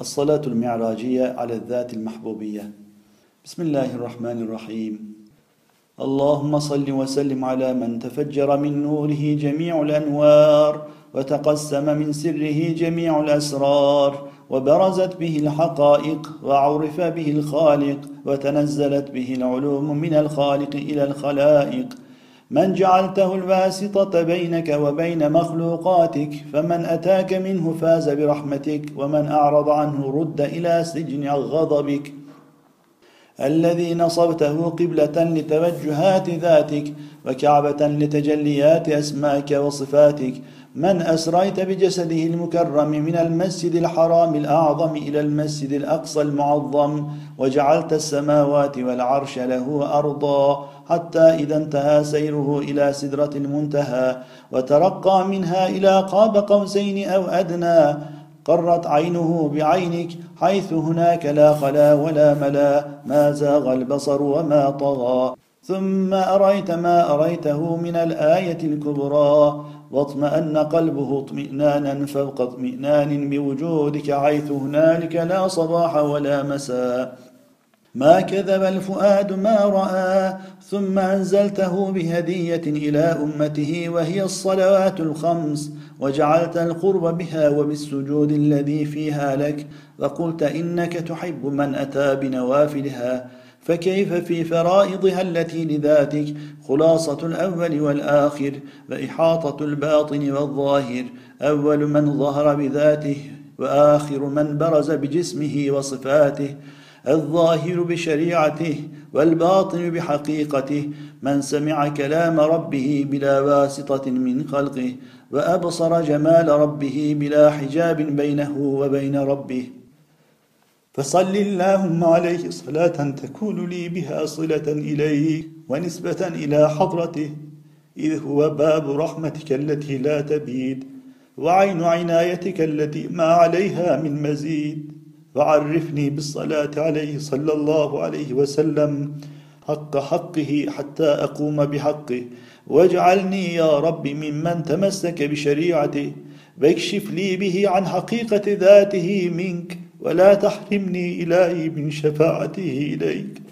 الصلاة المعراجية على الذات المحبوبية. بسم الله الرحمن الرحيم. اللهم صل وسلم على من تفجر من نوره جميع الأنوار وتقسم من سره جميع الأسرار وبرزت به الحقائق وعرف به الخالق وتنزلت به العلوم من الخالق إلى الخلائق. من جعلته الواسطة بينك وبين مخلوقاتك فمن أتاك منه فاز برحمتك ومن أعرض عنه رد إلى سجن غضبك. الذي نصبته قبلة لتوجهات ذاتك وكعبة لتجليات أسمائك وصفاتك من أسريت بجسده المكرم من المسجد الحرام الأعظم إلى المسجد الأقصى المعظم وجعلت السماوات والعرش له أرضا حتى إذا انتهى سيره إلى سدرة المنتهى وترقى منها إلى قاب قوسين أو أدنى. قرت عينه بعينك حيث هناك لا خلا ولا ملا ما زاغ البصر وما طغى. ثم أريت ما أريته من الآية الكبرى واطمأن قلبه اطمئنانا فوق اطمئنان بوجودك حيث هنالك لا صباح ولا مساء. ما كذب الفؤاد ما رأى ثم أنزلته بهدية إلى أمته وهي الصلوات الخمس. وجعلت القرب بها وبالسجود الذي فيها لك وقلت إنك تحب من أتى بنوافلها. فكيف في فرائضها التي لذاتك؟ خلاصة الأول والآخر وإحاطة الباطن والظاهر. أول من ظهر بذاته وآخر من برز بجسمه وصفاته. الظاهر بشريعته والباطن بحقيقته. من سمع كلام ربه بلا واسطة من خلقه وأبصر جمال ربه بلا حجاب بينه وبين ربه. فصل اللهم عليه صلاة تكون لي بها صلة إليه ونسبة إلى حضرته إذ هو باب رحمتك التي لا تبيد وعين عنايتك التي ما عليها من مزيد. وعرفني بالصلاة عليه صلى الله عليه وسلم حق حقه حتى أقوم بحقه. واجعلني يا رب ممن تمسك بشريعته واكشف لي به عن حقيقة ذاته منك. ولا تحرمني إلهي من شفاعته إليك.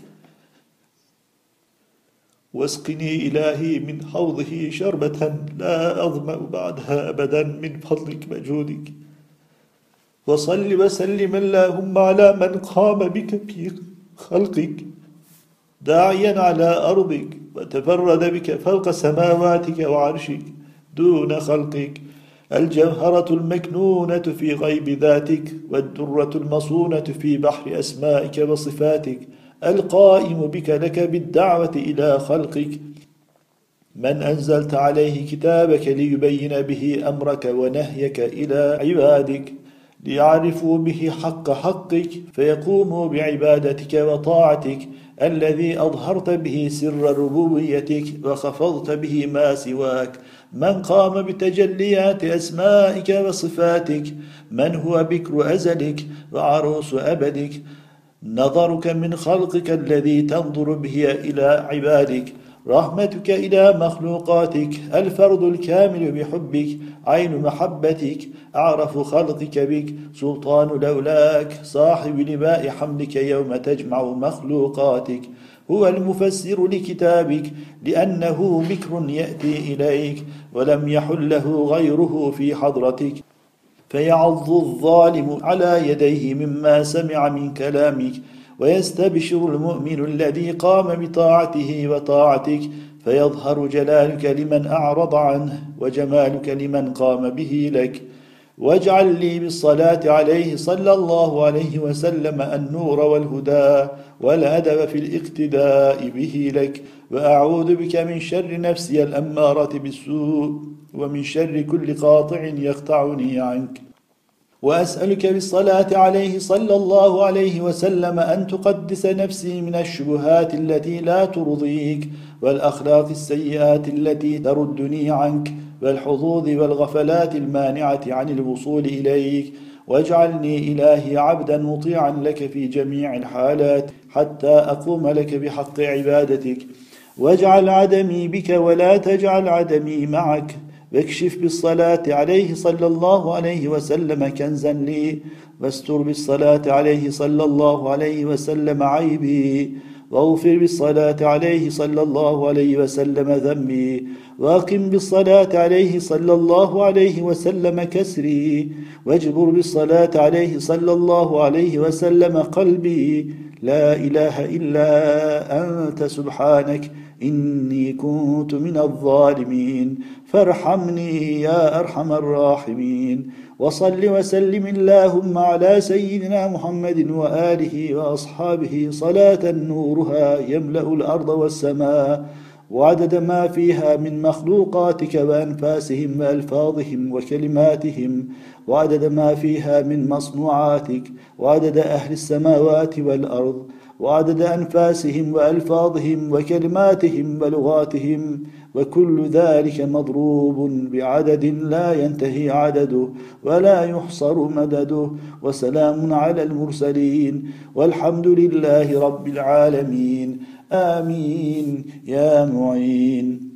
واسقني إلهي من حوضه شربة لا أظمأ بعدها أبدا من فضلك وجودك وصل وسلم اللهم على من قام بك في خلقك داعيا على أرضك وتفرد بك فوق سماواتك وعرشك دون خلقك. الجوهرة المكنونة في غيب ذاتك والدرة المصونة في بحر أسمائك وصفاتك القائم بك لك بالدعوة إلى خلقك. من أنزلت عليه كتابك ليبين به أمرك ونهيك إلى عبادك ليعرفوا به حق حقك فيقوموا بعبادتك وطاعتك. الذي أظهرت به سر ربوبيتك وخفضت به ما سواك. من قام بتجليات أسمائك وصفاتك من هو بكر أزلك وعروس أبدك نظرك من خلقك الذي تنظر به إلى عبادك رحمتك إلى مخلوقاتك الفرد الكامل بحبك عين محبتك أعرف خلقك بك سلطان لولاك صاحب لباء حمدك يوم تجمع مخلوقاتك. هو المفسر لكتابك لأنه بكر يأتي إليك ولم يحل له غيره في حضرتك. فيعض الظالم على يديه مما سمع من كلامك ويستبشر المؤمن الذي قام بطاعته وطاعتك فيظهر جلالك لمن أعرض عنه وجمالك لمن قام به لك. واجعل لي بالصلاة عليه صلى الله عليه وسلم النور والهدى والأدب في الاقتداء به لك. وأعوذ بك من شر نفسي الأمارة بالسوء ومن شر كل قاطع يقطعني عنك. وأسألك بالصلاة عليه صلى الله عليه وسلم أن تقدس نفسي من الشبهات التي لا ترضيك والأخلاق السيئات التي تردني عنك والحظوظ والغفلات المانعة عن الوصول إليك واجعلني إلهي عبدا مطيعا لك في جميع الحالات حتى أقوم لك بحق عبادتك واجعل عدمي بك ولا تجعل عدمي معك واكشف بالصلاة عليه صلى الله عليه وسلم كنزا لي واستر بالصلاة عليه صلى الله عليه وسلم عيبي واغفر بالصلاة عليه صلى الله عليه وسلم ذنبي واقم بالصلاة عليه صلى الله عليه وسلم كسري واجبر بالصلاة عليه صلى الله عليه وسلم قلبي. لا إله إلا أنت سبحانك إني كنت من الظالمين. فارحمني يا أرحم الراحمين. وصل وسلم اللهم على سيدنا محمد وآله وأصحابه صلاة نورها يملأ الأرض والسماء. وعدد ما فيها من مخلوقاتك وأنفاسهم وألفاظهم وكلماتهم. وعدد ما فيها من مصنوعاتك. وعدد أهل السماوات والأرض. وعدد أنفاسهم وألفاظهم وكلماتهم ولغاتهم. وكل ذلك مضروب بعدد لا ينتهي عدده ولا يحصر مدده وسلام على المرسلين. والحمد لله رب العالمين. آمين. يا معين.